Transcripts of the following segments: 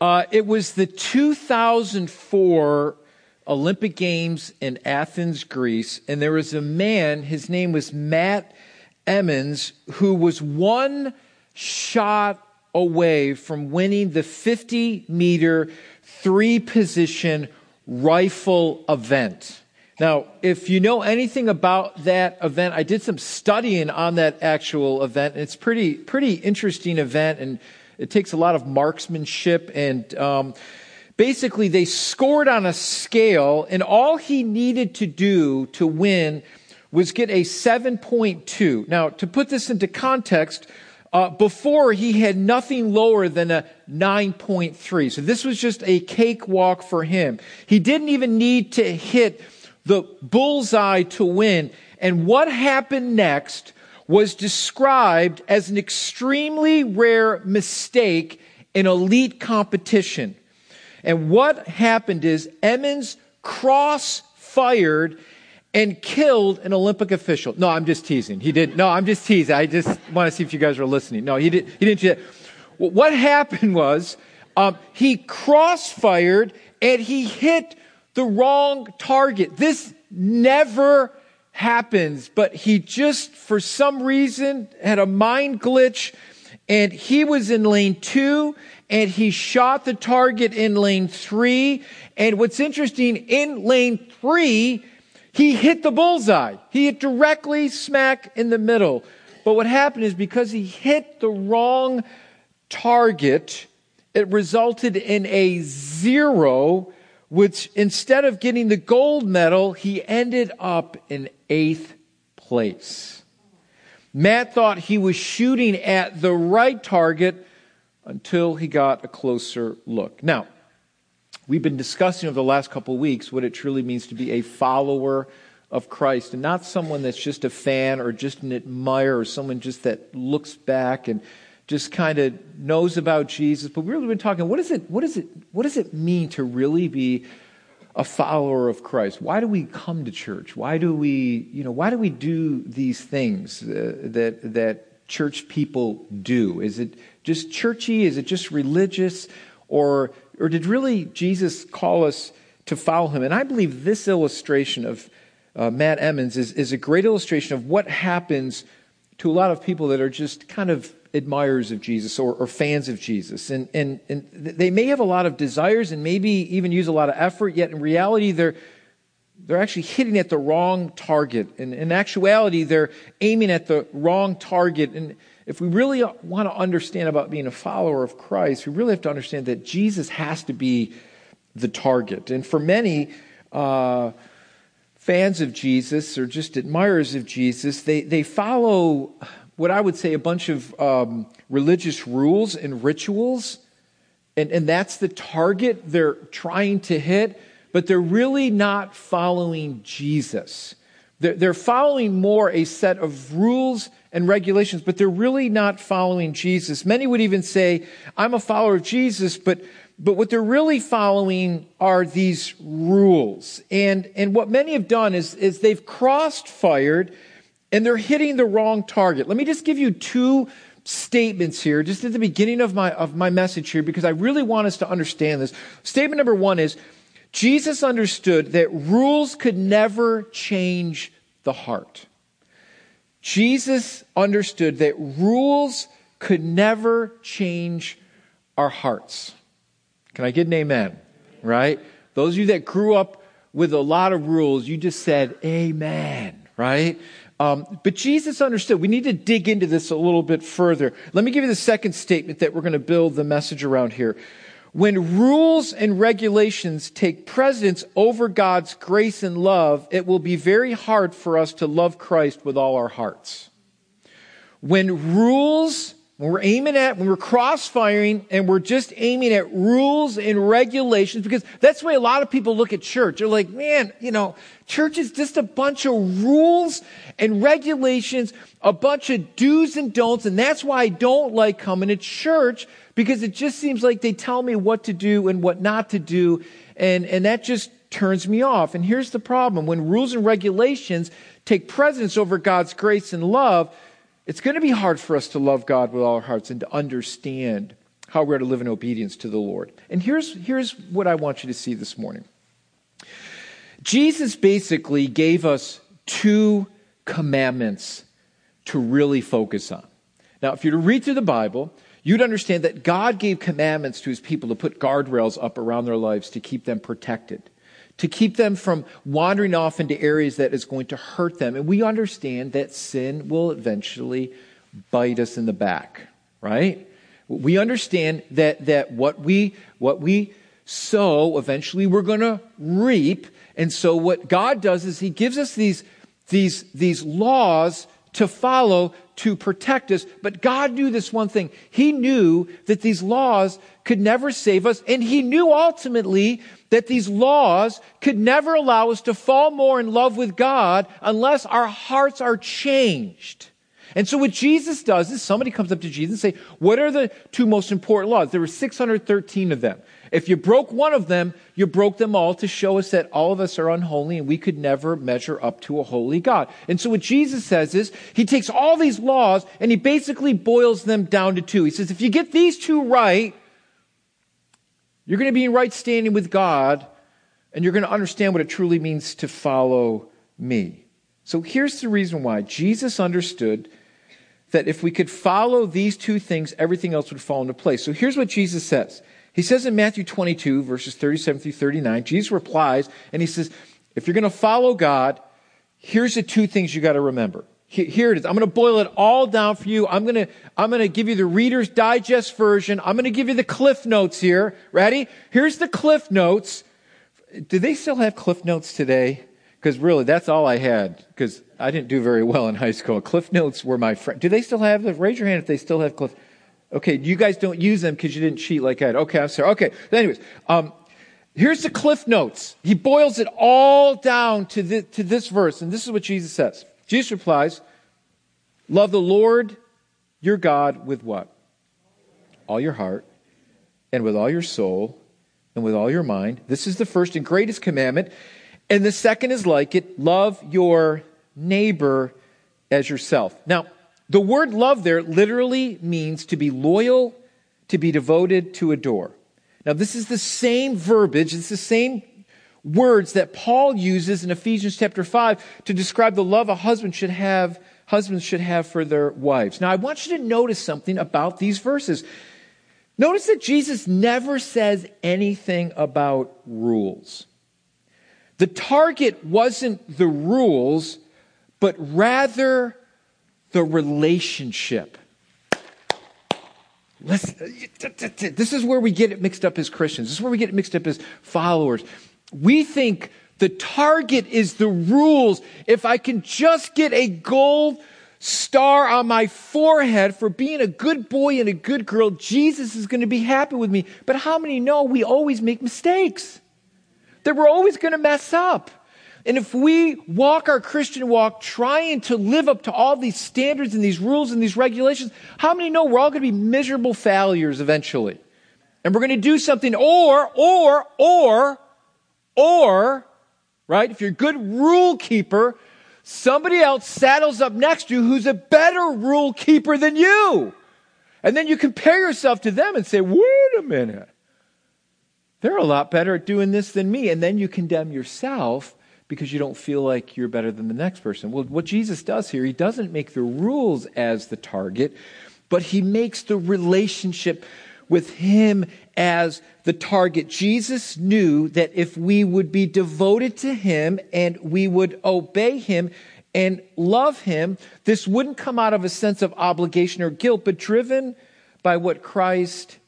Uh, it was the 2004 Olympic Games in Athens, Greece, and there was a man, his name was Matt Emmons, who was one shot away from winning the 50 meter three position rifle event. Now, if you know anything about that event, I did some studying on that actual event. and It's pretty, pretty interesting event and it takes a lot of marksmanship and, um, basically they scored on a scale and all he needed to do to win was get a 7.2. Now, to put this into context, uh, before he had nothing lower than a 9.3. So this was just a cakewalk for him. He didn't even need to hit the bullseye to win. And what happened next was described as an extremely rare mistake in elite competition. And what happened is Emmons cross fired and killed an Olympic official. No, I'm just teasing. He didn't. No, I'm just teasing. I just want to see if you guys are listening. No, he, did, he didn't do that. What happened was um, he cross fired and he hit the wrong target. This never happens, but he just, for some reason, had a mind glitch and he was in lane two and he shot the target in lane three. And what's interesting, in lane three, he hit the bullseye. He hit directly smack in the middle. But what happened is because he hit the wrong target, it resulted in a zero which instead of getting the gold medal, he ended up in eighth place. Matt thought he was shooting at the right target until he got a closer look. Now, we've been discussing over the last couple weeks what it truly means to be a follower of Christ and not someone that's just a fan or just an admirer or someone just that looks back and just kind of knows about Jesus, but we've really been talking, what, is it, what, is it, what does it mean to really be a follower of Christ? Why do we come to church? Why do we, you know, why do we do these things uh, that, that church people do? Is it just churchy? Is it just religious? Or, or did really Jesus call us to follow him? And I believe this illustration of uh, Matt Emmons is, is a great illustration of what happens to a lot of people that are just kind of admirers of Jesus or, or fans of Jesus. And, and, and they may have a lot of desires and maybe even use a lot of effort, yet in reality, they're, they're actually hitting at the wrong target. And in actuality, they're aiming at the wrong target. And if we really want to understand about being a follower of Christ, we really have to understand that Jesus has to be the target. And for many, uh, fans of Jesus or just admirers of Jesus, they, they follow what I would say a bunch of um, religious rules and rituals, and, and that's the target they're trying to hit, but they're really not following Jesus. They're, they're following more a set of rules and regulations, but they're really not following Jesus. Many would even say, I'm a follower of Jesus, but but what they're really following are these rules. And, and what many have done is, is they've crossed fired and they're hitting the wrong target. Let me just give you two statements here, just at the beginning of my, of my message here, because I really want us to understand this. Statement number one is Jesus understood that rules could never change the heart. Jesus understood that rules could never change our hearts. Can I get an amen? Right? Those of you that grew up with a lot of rules, you just said amen, right? Um, but Jesus understood. We need to dig into this a little bit further. Let me give you the second statement that we're going to build the message around here. When rules and regulations take precedence over God's grace and love, it will be very hard for us to love Christ with all our hearts. When rules when we're aiming at, when we're cross firing and we're just aiming at rules and regulations, because that's the way a lot of people look at church. They're like, man, you know, church is just a bunch of rules and regulations, a bunch of do's and don'ts. And that's why I don't like coming to church because it just seems like they tell me what to do and what not to do. And, and that just turns me off. And here's the problem. When rules and regulations take precedence over God's grace and love, it's going to be hard for us to love God with all our hearts and to understand how we're to live in obedience to the Lord. And here's, here's what I want you to see this morning Jesus basically gave us two commandments to really focus on. Now, if you were to read through the Bible, you'd understand that God gave commandments to his people to put guardrails up around their lives to keep them protected, to keep them from wandering off into areas that is going to hurt them. And we understand that sin will eventually bite us in the back, right? We understand that, that what we, what we sow, eventually we're going to reap. And so what God does is he gives us these, these, these laws to follow to protect us. But God knew this one thing. He knew that these laws could never save us. And he knew ultimately that these laws could never allow us to fall more in love with God unless our hearts are changed. And so what Jesus does is somebody comes up to Jesus and say, what are the two most important laws? There were 613 of them. If you broke one of them, you broke them all to show us that all of us are unholy and we could never measure up to a holy God. And so what Jesus says is, he takes all these laws and he basically boils them down to two. He says, if you get these two right, you're going to be in right standing with God and you're going to understand what it truly means to follow me. So here's the reason why Jesus understood that if we could follow these two things, everything else would fall into place. So here's what Jesus says. He says in Matthew 22, verses 37 through 39, Jesus replies, and he says, if you're going to follow God, here's the two things you got to remember. Here it is. I'm going to boil it all down for you. I'm going to, I'm going to give you the Reader's Digest version. I'm going to give you the Cliff Notes here. Ready? Here's the Cliff Notes. Do they still have Cliff Notes today? Because really, that's all I had. Because I didn't do very well in high school. Cliff Notes were my friend. Do they still have them? Raise your hand if they still have Cliff. Okay, you guys don't use them because you didn't cheat like did. Okay, I'm sorry. Okay, anyways, um, here's the Cliff Notes. He boils it all down to, the, to this verse, and this is what Jesus says. Jesus replies, Love the Lord your God with what? All your heart, and with all your soul, and with all your mind. This is the first and greatest commandment. And the second is like it love your neighbor as yourself. Now, the word love there literally means to be loyal, to be devoted, to adore. Now, this is the same verbiage, it's the same words that Paul uses in Ephesians chapter 5 to describe the love a husband should have, husbands should have for their wives. Now, I want you to notice something about these verses. Notice that Jesus never says anything about rules. The target wasn't the rules, but rather the relationship. this is where we get it mixed up as Christians. This is where we get it mixed up as followers. We think the target is the rules. If I can just get a gold star on my forehead for being a good boy and a good girl, Jesus is going to be happy with me. But how many know we always make mistakes? That we're always going to mess up. And if we walk our Christian walk trying to live up to all these standards and these rules and these regulations, how many know we're all going to be miserable failures eventually? And we're going to do something, or, or, or, or, right? If you're a good rule keeper, somebody else saddles up next to you who's a better rule keeper than you. And then you compare yourself to them and say, wait a minute. They're a lot better at doing this than me. And then you condemn yourself because you don't feel like you're better than the next person. Well, what Jesus does here, he doesn't make the rules as the target, but he makes the relationship with him as the target. Jesus knew that if we would be devoted to him and we would obey him and love him, this wouldn't come out of a sense of obligation or guilt, but driven by what Christ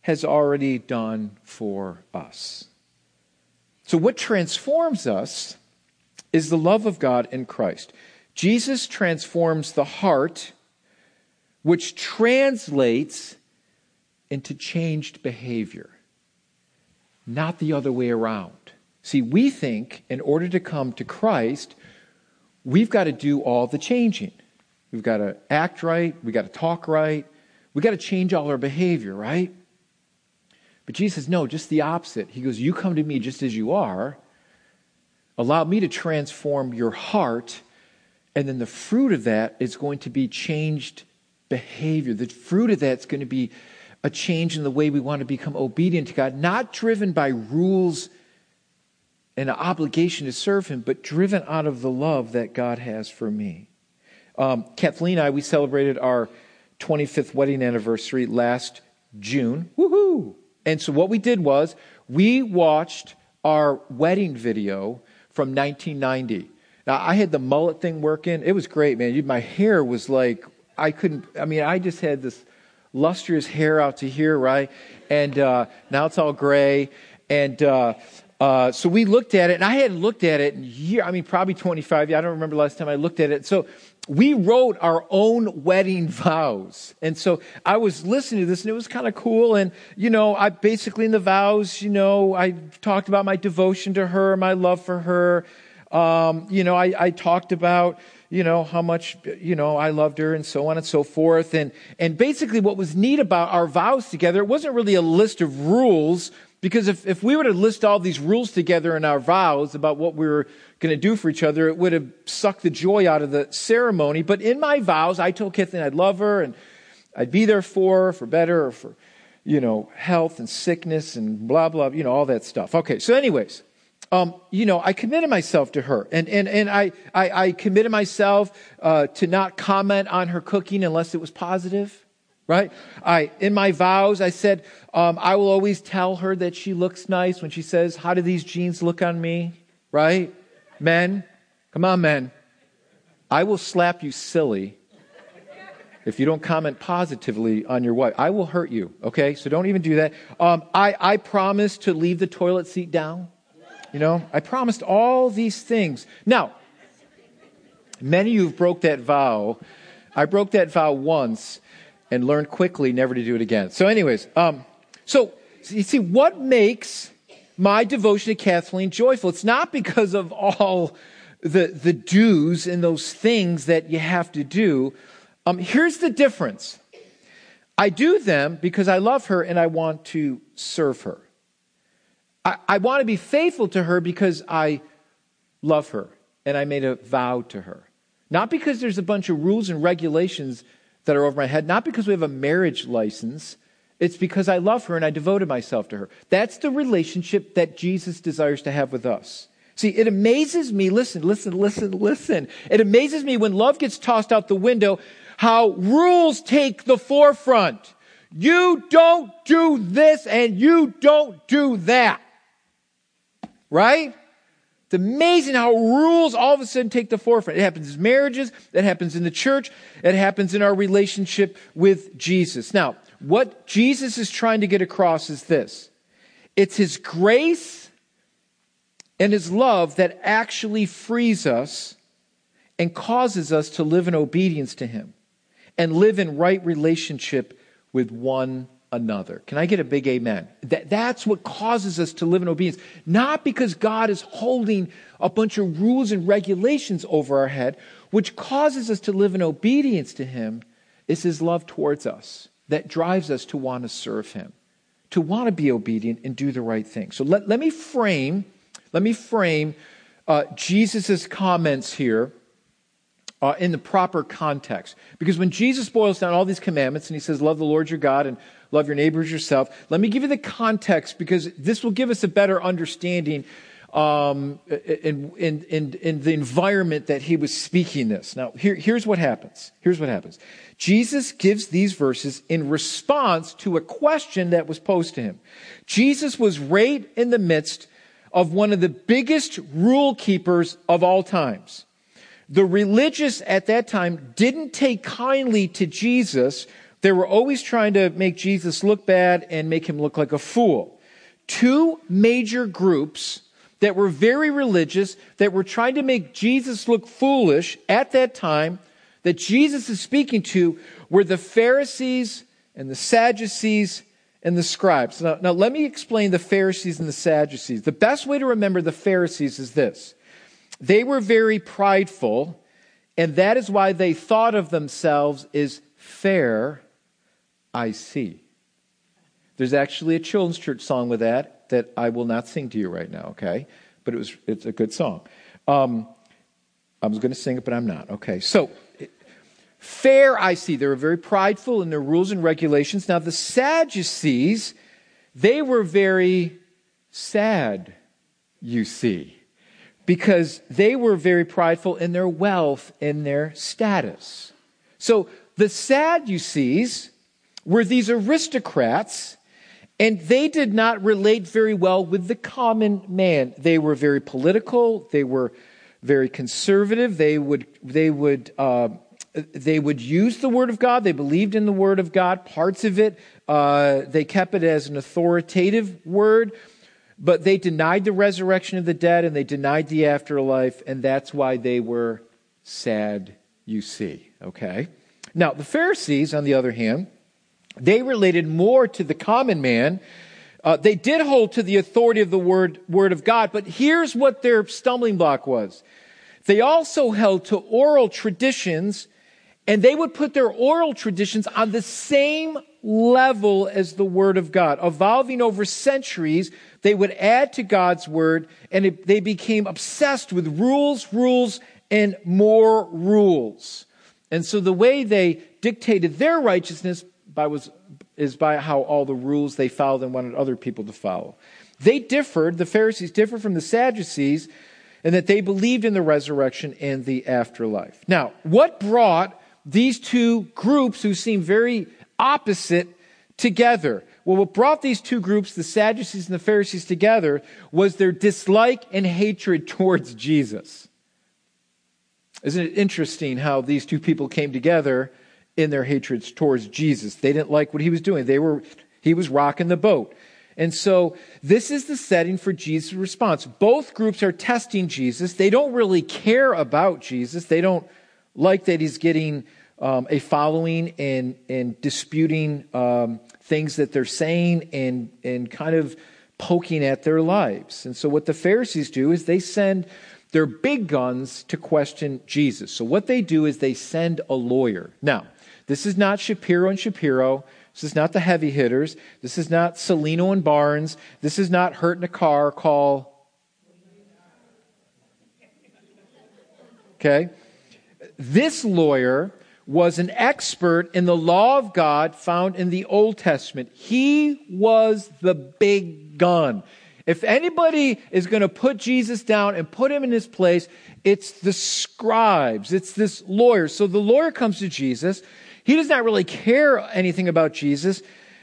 has already done for us. So, what transforms us is the love of God in Christ. Jesus transforms the heart, which translates into changed behavior, not the other way around. See, we think in order to come to Christ, we've got to do all the changing. We've got to act right, we've got to talk right, we've got to change all our behavior, right? But Jesus no, just the opposite. He goes, You come to me just as you are. Allow me to transform your heart. And then the fruit of that is going to be changed behavior. The fruit of that is going to be a change in the way we want to become obedient to God, not driven by rules and an obligation to serve Him, but driven out of the love that God has for me. Um, Kathleen and I, we celebrated our 25th wedding anniversary last June. Woohoo! And so what we did was we watched our wedding video from 1990. Now, I had the mullet thing working. It was great, man. My hair was like, I couldn't, I mean, I just had this lustrous hair out to here, right? And uh, now it's all gray. And uh, uh, so we looked at it, and I hadn't looked at it in year. I mean, probably 25. I don't remember last time I looked at it. So we wrote our own wedding vows. And so I was listening to this and it was kind of cool. And, you know, I basically in the vows, you know, I talked about my devotion to her, my love for her. Um, you know, I, I talked about, you know, how much, you know, I loved her and so on and so forth. And, and basically what was neat about our vows together, it wasn't really a list of rules because if, if we were to list all these rules together in our vows about what we were going to do for each other, it would have sucked the joy out of the ceremony. But in my vows, I told Kathleen I'd love her and I'd be there for her, for better or for, you know, health and sickness and blah, blah, you know, all that stuff. Okay, so anyways, um, you know, I committed myself to her, and and and I I, I committed myself uh, to not comment on her cooking unless it was positive, right? I in my vows I said um, I will always tell her that she looks nice when she says, "How do these jeans look on me?" Right? Men, come on, men. I will slap you silly if you don't comment positively on your wife. I will hurt you, okay? So don't even do that. Um, I, I promise to leave the toilet seat down. You know, I promised all these things. Now, many of you have broke that vow. I broke that vow once and learned quickly never to do it again. So, anyways, um, so you see, what makes my devotion to Kathleen joyful? It's not because of all the, the do's and those things that you have to do. Um, here's the difference I do them because I love her and I want to serve her. I, I want to be faithful to her because I love her and I made a vow to her. Not because there's a bunch of rules and regulations that are over my head, not because we have a marriage license. It's because I love her and I devoted myself to her. That's the relationship that Jesus desires to have with us. See, it amazes me, listen, listen, listen, listen. It amazes me when love gets tossed out the window, how rules take the forefront. You don't do this and you don't do that. Right? It's amazing how rules all of a sudden take the forefront. It happens in marriages, it happens in the church, it happens in our relationship with Jesus. Now, what Jesus is trying to get across is this it's His grace and His love that actually frees us and causes us to live in obedience to Him and live in right relationship with one another. Can I get a big amen? That, that's what causes us to live in obedience. Not because God is holding a bunch of rules and regulations over our head, which causes us to live in obedience to Him, is His love towards us that drives us to want to serve Him, to want to be obedient and do the right thing. So let, let me frame, let me frame uh, Jesus' comments here uh, in the proper context. Because when Jesus boils down all these commandments and he says, Love the Lord your God and love your neighbors yourself, let me give you the context because this will give us a better understanding um, in, in, in, in, the environment that he was speaking this. Now, here, here's what happens. Here's what happens. Jesus gives these verses in response to a question that was posed to him. Jesus was right in the midst of one of the biggest rule keepers of all times. The religious at that time didn't take kindly to Jesus. They were always trying to make Jesus look bad and make him look like a fool. Two major groups that were very religious, that were trying to make Jesus look foolish at that time, that Jesus is speaking to, were the Pharisees and the Sadducees and the scribes. Now, now, let me explain the Pharisees and the Sadducees. The best way to remember the Pharisees is this they were very prideful, and that is why they thought of themselves as fair, I see. There's actually a children's church song with that that I will not sing to you right now, okay? But it was it's a good song. Um, I was going to sing it, but I'm not. Okay, so fair I see. They were very prideful in their rules and regulations. Now, the Sadducees, they were very sad, you see, because they were very prideful in their wealth, in their status. So the Sadducees were these aristocrats, and they did not relate very well with the common man. They were very political. They were very conservative. They would, they would, uh, they would use the Word of God. They believed in the Word of God, parts of it. Uh, they kept it as an authoritative word, but they denied the resurrection of the dead and they denied the afterlife, and that's why they were sad, you see. Okay? Now, the Pharisees, on the other hand, they related more to the common man. Uh, they did hold to the authority of the word, word of God, but here's what their stumbling block was. They also held to oral traditions and they would put their oral traditions on the same level as the Word of God. Evolving over centuries, they would add to God's Word, and it, they became obsessed with rules, rules, and more rules. And so the way they dictated their righteousness by was, is by how all the rules they followed and wanted other people to follow. They differed, the Pharisees differed from the Sadducees, in that they believed in the resurrection and the afterlife. Now, what brought these two groups who seem very opposite together. Well, what brought these two groups, the Sadducees and the Pharisees, together was their dislike and hatred towards Jesus. Isn't it interesting how these two people came together in their hatreds towards Jesus? They didn't like what he was doing. They were, he was rocking the boat. And so this is the setting for Jesus' response. Both groups are testing Jesus. They don't really care about Jesus. They don't like that he's getting um, a following and, and disputing um, things that they're saying and, and kind of poking at their lives. And so, what the Pharisees do is they send their big guns to question Jesus. So, what they do is they send a lawyer. Now, this is not Shapiro and Shapiro. This is not the heavy hitters. This is not Cellino and Barnes. This is not Hurt in a Car. Call. Okay? This lawyer was an expert in the law of God found in the Old Testament. He was the big gun. If anybody is going to put Jesus down and put him in his place, it's the scribes, it's this lawyer. So the lawyer comes to Jesus. He does not really care anything about Jesus,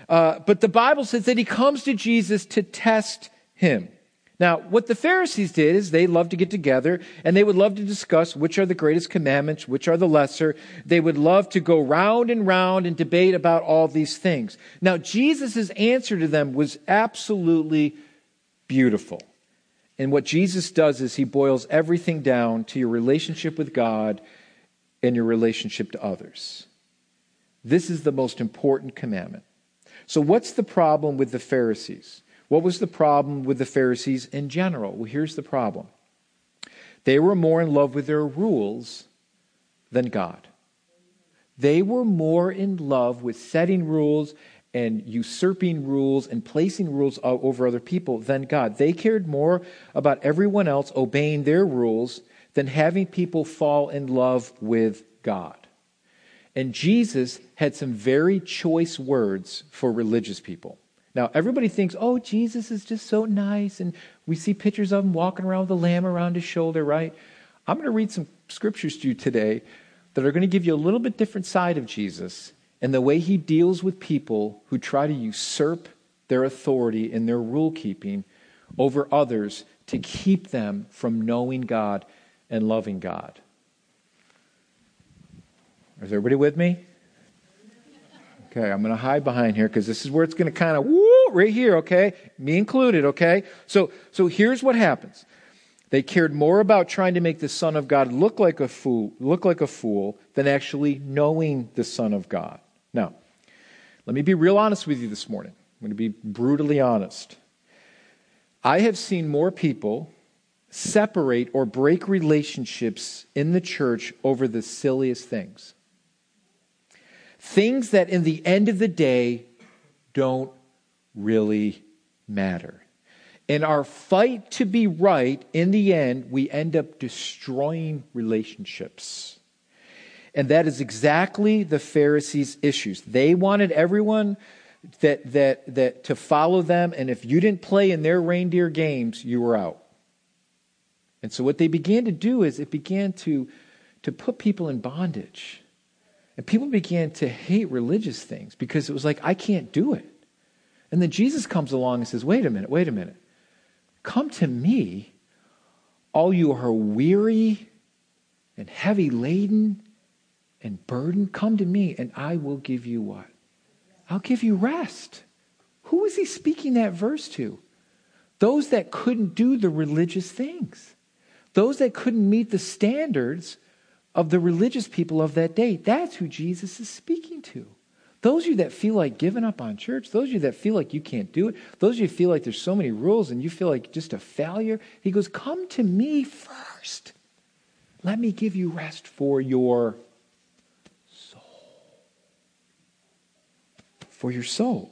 uh, but the Bible says that he comes to Jesus to test him. Now, what the Pharisees did is they loved to get together and they would love to discuss which are the greatest commandments, which are the lesser. They would love to go round and round and debate about all these things. Now, Jesus' answer to them was absolutely beautiful. And what Jesus does is he boils everything down to your relationship with God and your relationship to others. This is the most important commandment. So, what's the problem with the Pharisees? What was the problem with the Pharisees in general? Well, here's the problem they were more in love with their rules than God. They were more in love with setting rules and usurping rules and placing rules over other people than God. They cared more about everyone else obeying their rules than having people fall in love with God. And Jesus had some very choice words for religious people. Now, everybody thinks, oh, Jesus is just so nice, and we see pictures of him walking around with a lamb around his shoulder, right? I'm going to read some scriptures to you today that are going to give you a little bit different side of Jesus and the way he deals with people who try to usurp their authority and their rule keeping over others to keep them from knowing God and loving God. Is everybody with me? Okay, I'm going to hide behind here because this is where it's going to kind of woo right here. Okay, me included. Okay, so so here's what happens. They cared more about trying to make the Son of God look like a fool, look like a fool, than actually knowing the Son of God. Now, let me be real honest with you this morning. I'm going to be brutally honest. I have seen more people separate or break relationships in the church over the silliest things. Things that, in the end of the day, don't really matter. In our fight to be right, in the end, we end up destroying relationships. And that is exactly the Pharisees' issues. They wanted everyone that, that, that to follow them, and if you didn't play in their reindeer games, you were out. And so what they began to do is it began to, to put people in bondage. And people began to hate religious things because it was like, I can't do it. And then Jesus comes along and says, Wait a minute, wait a minute. Come to me, all you who are weary and heavy laden and burdened. Come to me, and I will give you what? I'll give you rest. Who was he speaking that verse to? Those that couldn't do the religious things, those that couldn't meet the standards of the religious people of that day. That's who Jesus is speaking to. Those of you that feel like giving up on church, those of you that feel like you can't do it, those of you feel like there's so many rules and you feel like just a failure, he goes, Come to me first. Let me give you rest for your soul. For your soul.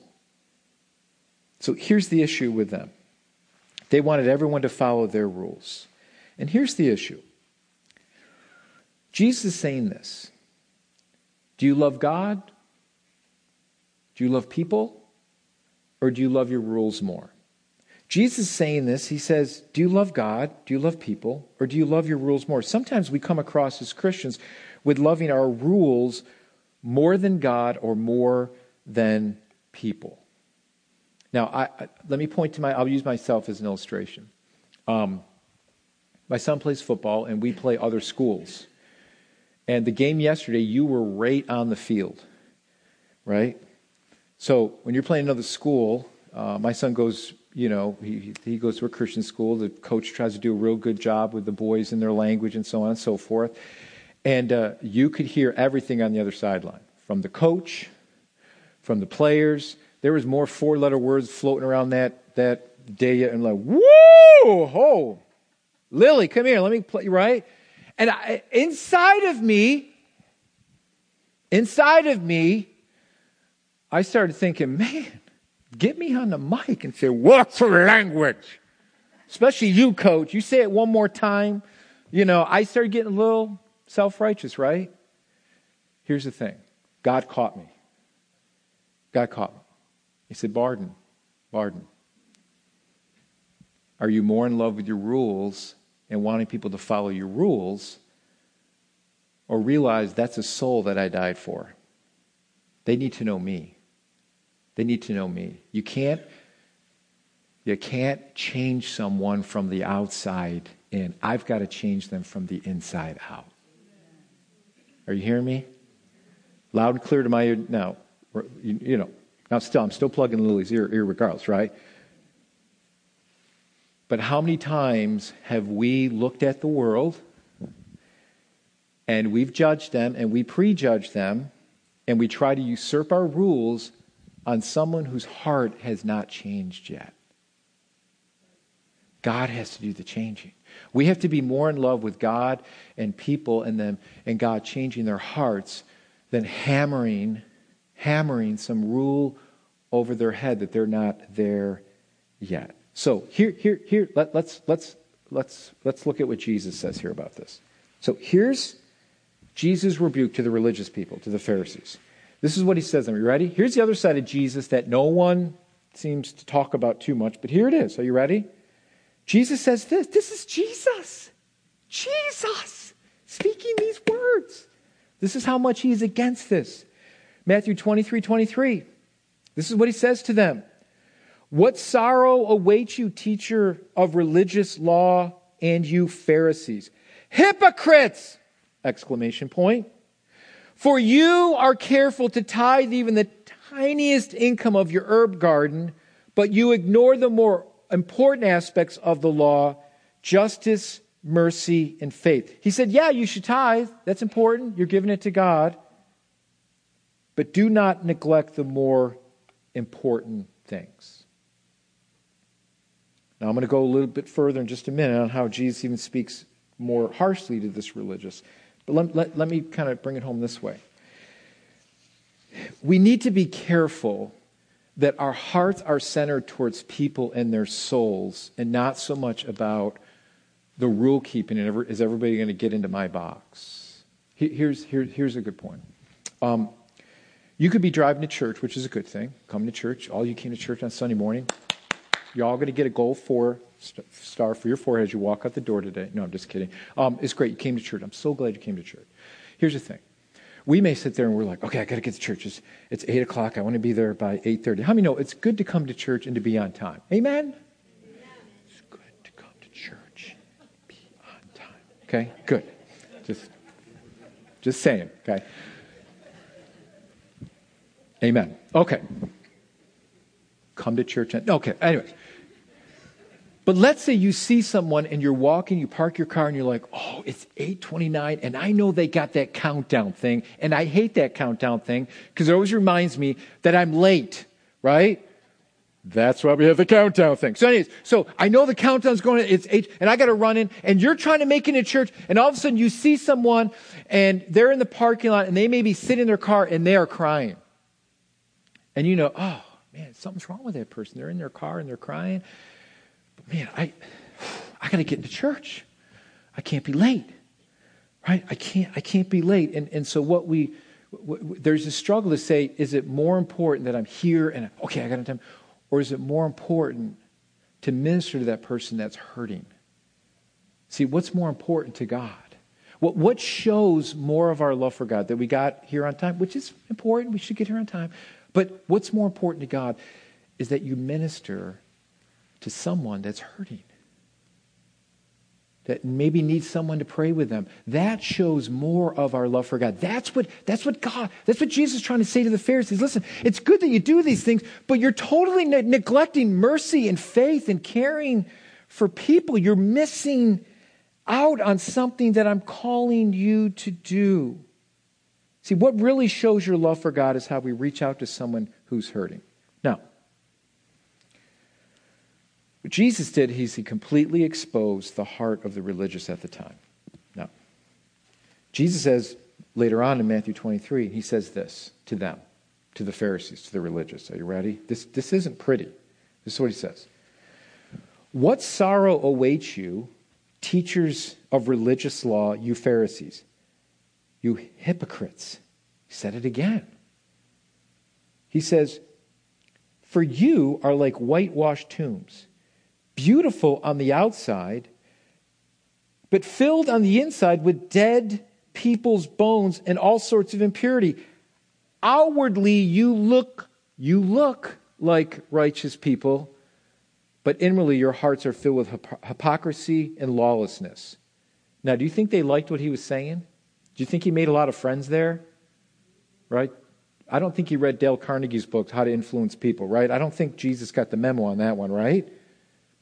So here's the issue with them they wanted everyone to follow their rules. And here's the issue Jesus is saying this Do you love God? Do you love people? Or do you love your rules more? Jesus is saying this. He says, Do you love God? Do you love people? Or do you love your rules more? Sometimes we come across as Christians with loving our rules more than God or more than people. Now, I, I, let me point to my, I'll use myself as an illustration. Um, my son plays football, and we play other schools. And the game yesterday, you were right on the field, right? So when you're playing another school, uh, my son goes, you know, he, he goes to a Christian school. The coach tries to do a real good job with the boys and their language and so on and so forth. And uh, you could hear everything on the other sideline from the coach, from the players. There was more four letter words floating around that, that day. And like, woo, ho, Lily, come here, let me play, right? And I, inside of me, inside of me, I started thinking, man, get me on the mic and say, what's the language? Especially you, coach. You say it one more time. You know, I started getting a little self righteous, right? Here's the thing God caught me. God caught me. He said, Barden, Barden, are you more in love with your rules and wanting people to follow your rules, or realize that's a soul that I died for. They need to know me. They need to know me. You can't you can't change someone from the outside in. I've got to change them from the inside out. Are you hearing me? Loud and clear to my ear. Now, you, you know, now still, I'm still plugging Lily's ear, ear regardless, right? But how many times have we looked at the world and we've judged them and we prejudge them and we try to usurp our rules on someone whose heart has not changed yet? God has to do the changing. We have to be more in love with God and people and them and God changing their hearts than hammering hammering some rule over their head that they're not there yet. So here, here, here, let, let's, let's, let's, let's look at what Jesus says here about this. So here's Jesus' rebuke to the religious people, to the Pharisees. This is what he says. Are you ready? Here's the other side of Jesus that no one seems to talk about too much, but here it is. Are you ready? Jesus says this. This is Jesus. Jesus speaking these words. This is how much he is against this. Matthew 23 23. This is what he says to them. What sorrow awaits you, teacher of religious law, and you Pharisees? Hypocrites! Exclamation point. For you are careful to tithe even the tiniest income of your herb garden, but you ignore the more important aspects of the law justice, mercy, and faith. He said, Yeah, you should tithe. That's important. You're giving it to God. But do not neglect the more important things. Now, I'm going to go a little bit further in just a minute on how Jesus even speaks more harshly to this religious. But let, let, let me kind of bring it home this way. We need to be careful that our hearts are centered towards people and their souls and not so much about the rule keeping and is everybody going to get into my box? Here's, here, here's a good point. Um, you could be driving to church, which is a good thing. Coming to church, all you came to church on Sunday morning. You're all going to get a gold four star for your forehead as you walk out the door today. No, I'm just kidding. Um, it's great. You came to church. I'm so glad you came to church. Here's the thing. We may sit there and we're like, okay, I got to get to church. It's, it's 8 o'clock. I want to be there by 8.30. How many know it's good to come to church and to be on time? Amen? It's good to come to church be on time. Okay? Good. Just, just saying, okay? Amen. Okay. Come to church. And, okay, anyway. But let's say you see someone and you're walking, you park your car and you're like, oh, it's 829 and I know they got that countdown thing and I hate that countdown thing because it always reminds me that I'm late, right? That's why we have the countdown thing. So anyways, so I know the countdown's going, it's eight, and I got to run in and you're trying to make it to church and all of a sudden you see someone and they're in the parking lot and they may be sitting in their car and they are crying. And you know, oh man, something's wrong with that person. They're in their car and they're crying man, I, I got to get into church. I can't be late, right? I can't, I can't be late. And, and so what we, what, there's a struggle to say, is it more important that I'm here and, okay, I got time? Or is it more important to minister to that person that's hurting? See, what's more important to God? What, what shows more of our love for God that we got here on time, which is important, we should get here on time. But what's more important to God is that you minister to someone that's hurting, that maybe needs someone to pray with them. That shows more of our love for God. That's what, that's what God, that's what Jesus is trying to say to the Pharisees. Listen, it's good that you do these things, but you're totally ne- neglecting mercy and faith and caring for people. You're missing out on something that I'm calling you to do. See, what really shows your love for God is how we reach out to someone who's hurting. Now, what Jesus did is he completely exposed the heart of the religious at the time. Now, Jesus says later on in Matthew 23, he says this to them, to the Pharisees, to the religious. Are you ready? This, this isn't pretty. This is what he says. What sorrow awaits you, teachers of religious law, you Pharisees, you hypocrites. He said it again. He says, For you are like whitewashed tombs beautiful on the outside, but filled on the inside with dead people's bones and all sorts of impurity. Outwardly, you look, you look like righteous people, but inwardly, your hearts are filled with hypocrisy and lawlessness. Now, do you think they liked what he was saying? Do you think he made a lot of friends there? Right? I don't think he read Dale Carnegie's book, How to Influence People, right? I don't think Jesus got the memo on that one, right?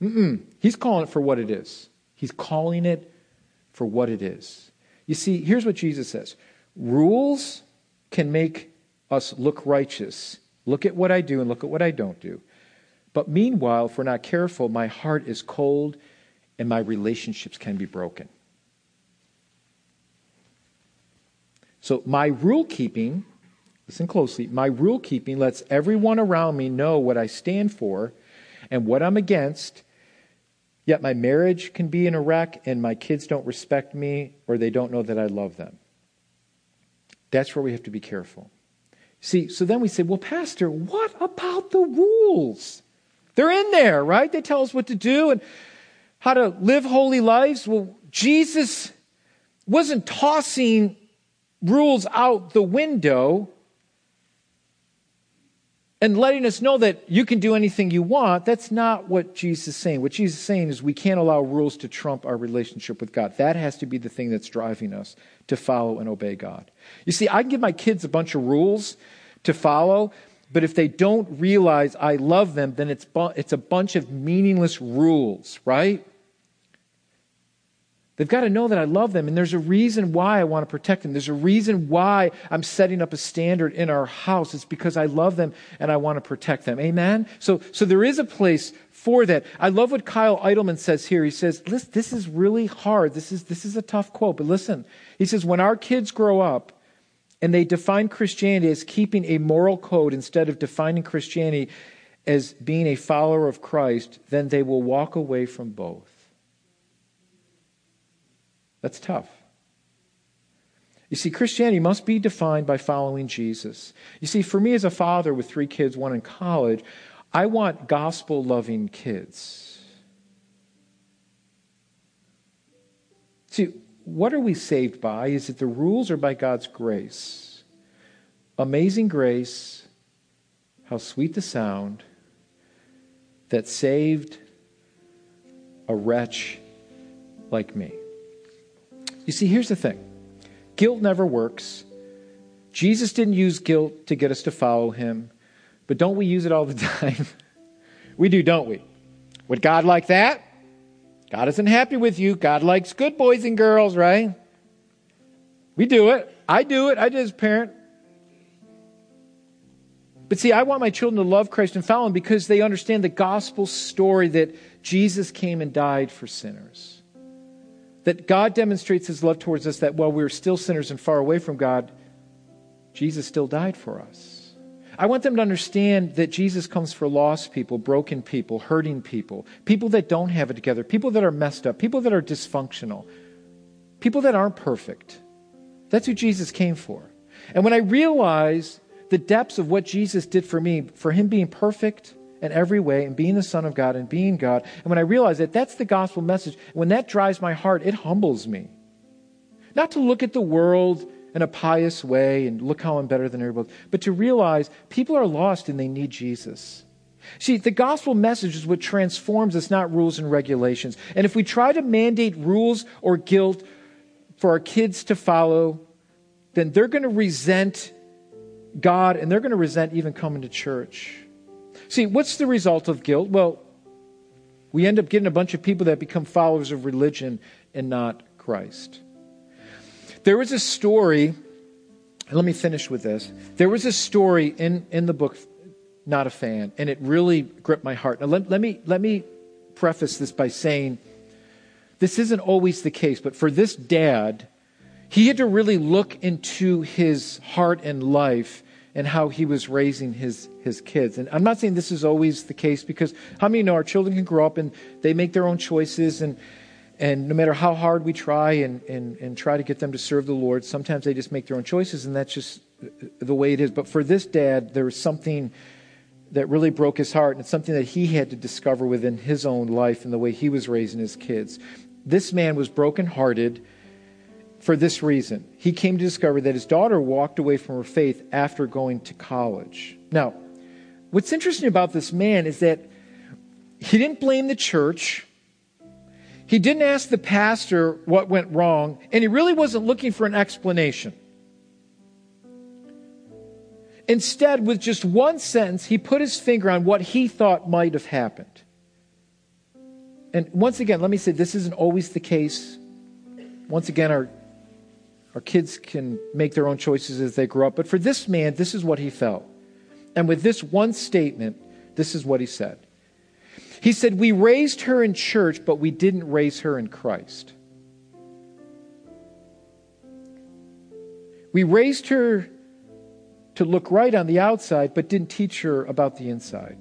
Mm-mm. He's calling it for what it is. He's calling it for what it is. You see, here's what Jesus says rules can make us look righteous. Look at what I do and look at what I don't do. But meanwhile, if we're not careful, my heart is cold and my relationships can be broken. So, my rule keeping, listen closely, my rule keeping lets everyone around me know what I stand for and what I'm against Yet my marriage can be in a wreck, and my kids don't respect me, or they don't know that I love them. That's where we have to be careful. See, so then we say, well, Pastor, what about the rules? They're in there, right? They tell us what to do and how to live holy lives. Well, Jesus wasn't tossing rules out the window and letting us know that you can do anything you want, that's not what Jesus is saying. What Jesus is saying is we can't allow rules to trump our relationship with God. That has to be the thing that's driving us to follow and obey God. You see, I can give my kids a bunch of rules to follow, but if they don't realize I love them, then it's, bu- it's a bunch of meaningless rules, right? They've got to know that I love them, and there's a reason why I want to protect them. There's a reason why I'm setting up a standard in our house. It's because I love them and I want to protect them. Amen? So, so there is a place for that. I love what Kyle Idleman says here. He says, Listen, this is really hard. This is, this is a tough quote, but listen. He says, when our kids grow up and they define Christianity as keeping a moral code instead of defining Christianity as being a follower of Christ, then they will walk away from both. That's tough. You see, Christianity must be defined by following Jesus. You see, for me as a father with three kids, one in college, I want gospel loving kids. See, what are we saved by? Is it the rules or by God's grace? Amazing grace, how sweet the sound that saved a wretch like me. You see, here's the thing guilt never works. Jesus didn't use guilt to get us to follow him, but don't we use it all the time? we do, don't we? Would God like that? God isn't happy with you. God likes good boys and girls, right? We do it. I do it. I did as a parent. But see, I want my children to love Christ and follow him because they understand the gospel story that Jesus came and died for sinners. That God demonstrates his love towards us that while we were still sinners and far away from God, Jesus still died for us. I want them to understand that Jesus comes for lost people, broken people, hurting people, people that don't have it together, people that are messed up, people that are dysfunctional, people that aren't perfect. That's who Jesus came for. And when I realize the depths of what Jesus did for me, for him being perfect, in every way and being the Son of God and being God. And when I realize that that's the gospel message, when that drives my heart, it humbles me. Not to look at the world in a pious way and look how I'm better than everybody, but to realize people are lost and they need Jesus. See, the gospel message is what transforms us, not rules and regulations. And if we try to mandate rules or guilt for our kids to follow, then they're going to resent God and they're going to resent even coming to church. See, what's the result of guilt? Well, we end up getting a bunch of people that become followers of religion and not Christ. There was a story, let me finish with this. There was a story in, in the book, Not a Fan, and it really gripped my heart. Now, let, let, me, let me preface this by saying this isn't always the case, but for this dad, he had to really look into his heart and life and how he was raising his, his kids. And I'm not saying this is always the case because how many know our children can grow up and they make their own choices and and no matter how hard we try and, and, and try to get them to serve the Lord, sometimes they just make their own choices and that's just the way it is. But for this dad, there was something that really broke his heart and it's something that he had to discover within his own life and the way he was raising his kids. This man was brokenhearted for this reason. He came to discover that his daughter walked away from her faith after going to college. Now, what's interesting about this man is that he didn't blame the church. He didn't ask the pastor what went wrong, and he really wasn't looking for an explanation. Instead, with just one sentence, he put his finger on what he thought might have happened. And once again, let me say this isn't always the case. Once again, our our kids can make their own choices as they grow up. But for this man, this is what he felt. And with this one statement, this is what he said. He said, We raised her in church, but we didn't raise her in Christ. We raised her to look right on the outside, but didn't teach her about the inside.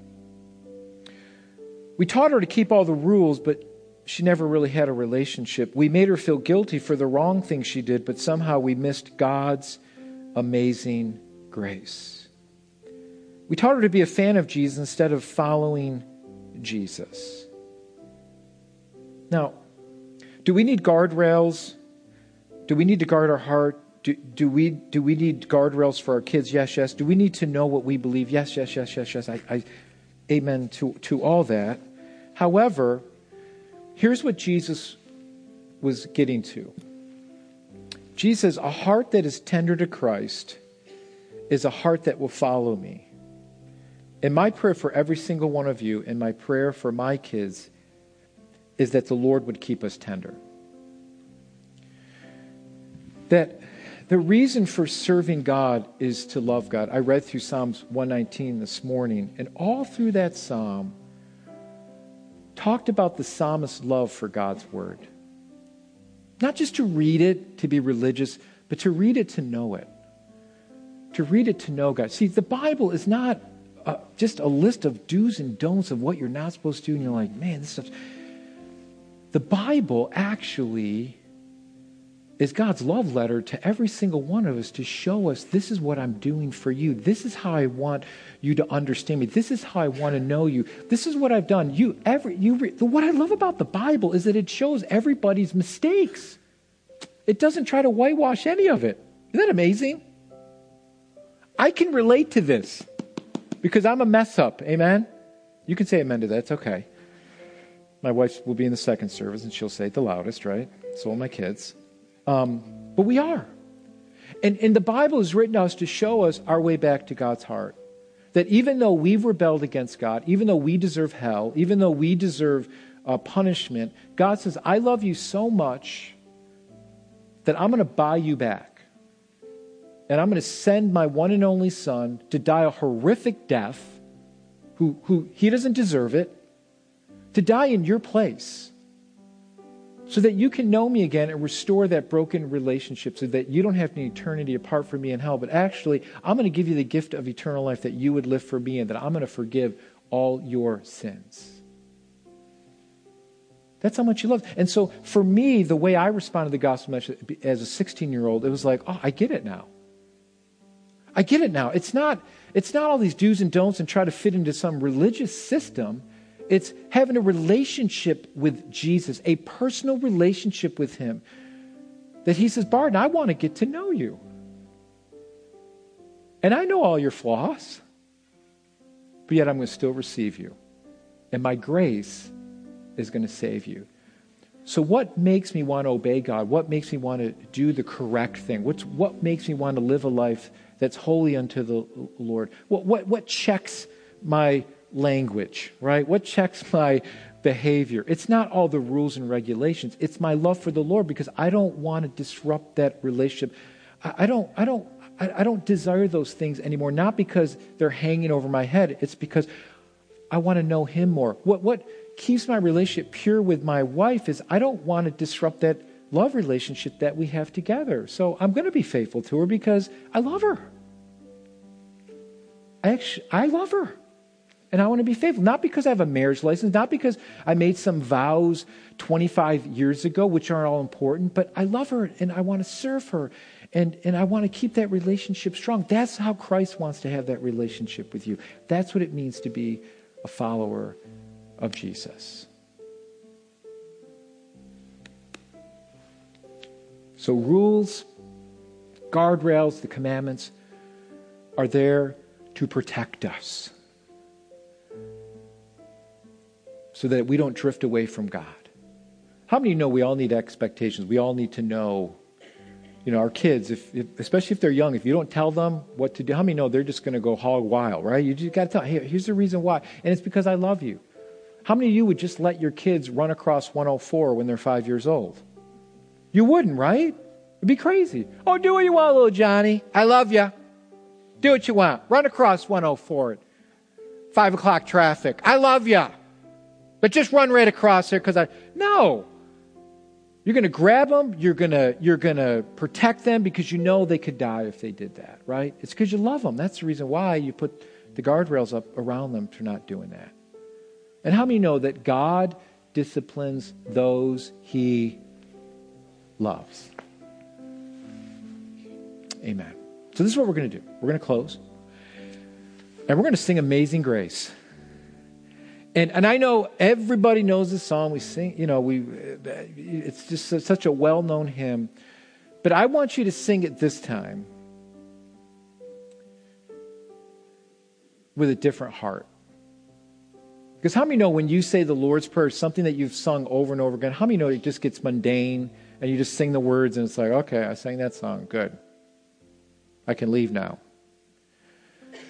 We taught her to keep all the rules, but she never really had a relationship. We made her feel guilty for the wrong thing she did, but somehow we missed God's amazing grace. We taught her to be a fan of Jesus instead of following Jesus. Now, do we need guardrails? Do we need to guard our heart? Do, do, we, do we need guardrails for our kids? Yes, yes. Do we need to know what we believe? Yes, yes, yes, yes, yes. I, I, amen to, to all that. However, Here's what Jesus was getting to Jesus A heart that is tender to Christ is a heart that will follow me. And my prayer for every single one of you, and my prayer for my kids, is that the Lord would keep us tender. That the reason for serving God is to love God. I read through Psalms 119 this morning, and all through that psalm, talked about the psalmist's love for God's word. Not just to read it, to be religious, but to read it to know it. To read it to know God. See, the Bible is not uh, just a list of do's and don'ts of what you're not supposed to do, and you're like, man, this stuff. The Bible actually is God's love letter to every single one of us to show us this is what I'm doing for you. This is how I want you to understand me. This is how I want to know you. This is what I've done. You every you what I love about the Bible is that it shows everybody's mistakes. It doesn't try to whitewash any of it. Isn't that amazing? I can relate to this because I'm a mess up. Amen. You can say amen to that. It's okay. My wife will be in the second service and she'll say it the loudest, right? So will my kids. Um, but we are. And, and the Bible is written to us to show us our way back to God's heart. That even though we've rebelled against God, even though we deserve hell, even though we deserve uh, punishment, God says, I love you so much that I'm going to buy you back. And I'm going to send my one and only son to die a horrific death, who, who he doesn't deserve it, to die in your place so that you can know me again and restore that broken relationship so that you don't have an eternity apart from me in hell. But actually, I'm going to give you the gift of eternal life that you would live for me and that I'm going to forgive all your sins. That's how much you love. And so for me, the way I responded to the gospel message as a 16 year old, it was like, oh, I get it now. I get it now. It's not, it's not all these do's and don'ts and try to fit into some religious system. It's having a relationship with Jesus, a personal relationship with Him. That He says, Barton, I want to get to know you. And I know all your flaws, but yet I'm going to still receive you. And my grace is going to save you. So, what makes me want to obey God? What makes me want to do the correct thing? What's, what makes me want to live a life that's holy unto the Lord? What, what, what checks my language, right? What checks my behavior? It's not all the rules and regulations. It's my love for the Lord because I don't want to disrupt that relationship. I, don't, I don't, I, I don't desire those things anymore. Not because they're hanging over my head. It's because I want to know Him more. What, what keeps my relationship pure with my wife is I don't want to disrupt that love relationship that we have together. So I'm going to be faithful to her because I love her. I actually, I love her. And I want to be faithful, not because I have a marriage license, not because I made some vows 25 years ago, which are all important, but I love her and I want to serve her and, and I want to keep that relationship strong. That's how Christ wants to have that relationship with you. That's what it means to be a follower of Jesus. So, rules, guardrails, the commandments are there to protect us. So that we don't drift away from God. How many know we all need expectations? We all need to know, you know, our kids, if, if especially if they're young, if you don't tell them what to do, how many know they're just going to go hog wild, right? You just got to tell, hey, here's the reason why. And it's because I love you. How many of you would just let your kids run across 104 when they're five years old? You wouldn't, right? It'd be crazy. Oh, do what you want, little Johnny. I love you. Do what you want. Run across 104 at five o'clock traffic. I love you. But just run right across there because I. No. You're going to grab them. You're going to you're going to protect them because you know they could die if they did that, right? It's because you love them. That's the reason why you put the guardrails up around them for not doing that. And how many know that God disciplines those He loves? Amen. So this is what we're going to do. We're going to close, and we're going to sing "Amazing Grace." And, and I know everybody knows this song. We sing, you know, we, uh, it's just such a well known hymn. But I want you to sing it this time with a different heart. Because how many know when you say the Lord's Prayer, something that you've sung over and over again, how many know it just gets mundane and you just sing the words and it's like, okay, I sang that song. Good. I can leave now.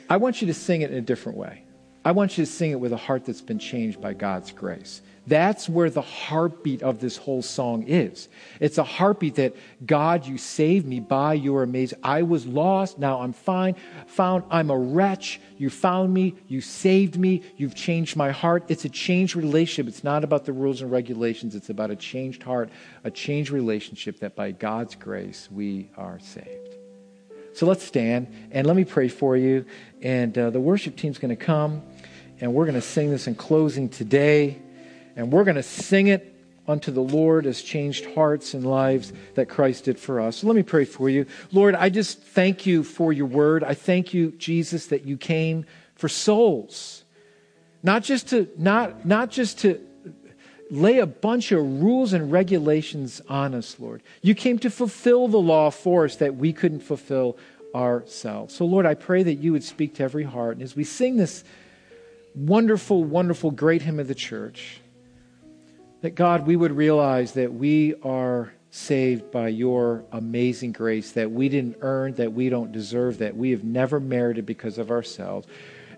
I want you to sing it in a different way. I want you to sing it with a heart that's been changed by God's grace. That's where the heartbeat of this whole song is. It's a heartbeat that God, you saved me by your amazing. I was lost, now I'm fine. Found, I'm a wretch. You found me, you saved me, you've changed my heart. It's a changed relationship. It's not about the rules and regulations, it's about a changed heart, a changed relationship that by God's grace we are saved. So let's stand and let me pray for you. And uh, the worship team's going to come and we're going to sing this in closing today. And we're going to sing it unto the Lord as changed hearts and lives that Christ did for us. So let me pray for you. Lord, I just thank you for your word. I thank you, Jesus, that you came for souls. Not just to not not just to lay a bunch of rules and regulations on us, Lord. You came to fulfill the law for us that we couldn't fulfill ourselves. So, Lord, I pray that you would speak to every heart. And as we sing this wonderful, wonderful, great hymn of the church, that God, we would realize that we are saved by your amazing grace, that we didn't earn, that we don't deserve, that we have never merited because of ourselves.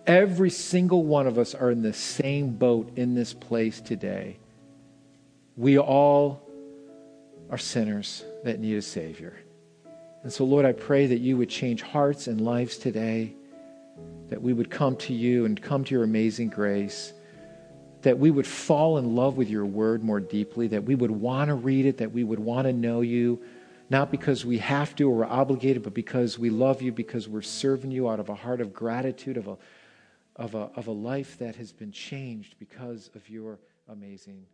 Every single one of us are in the same boat in this place today. We all are sinners that need a Savior. And so, Lord, I pray that you would change hearts and lives today, that we would come to you and come to your amazing grace, that we would fall in love with your word more deeply, that we would want to read it, that we would want to know you, not because we have to or we're obligated, but because we love you, because we're serving you out of a heart of gratitude, of a, of a, of a life that has been changed because of your amazing.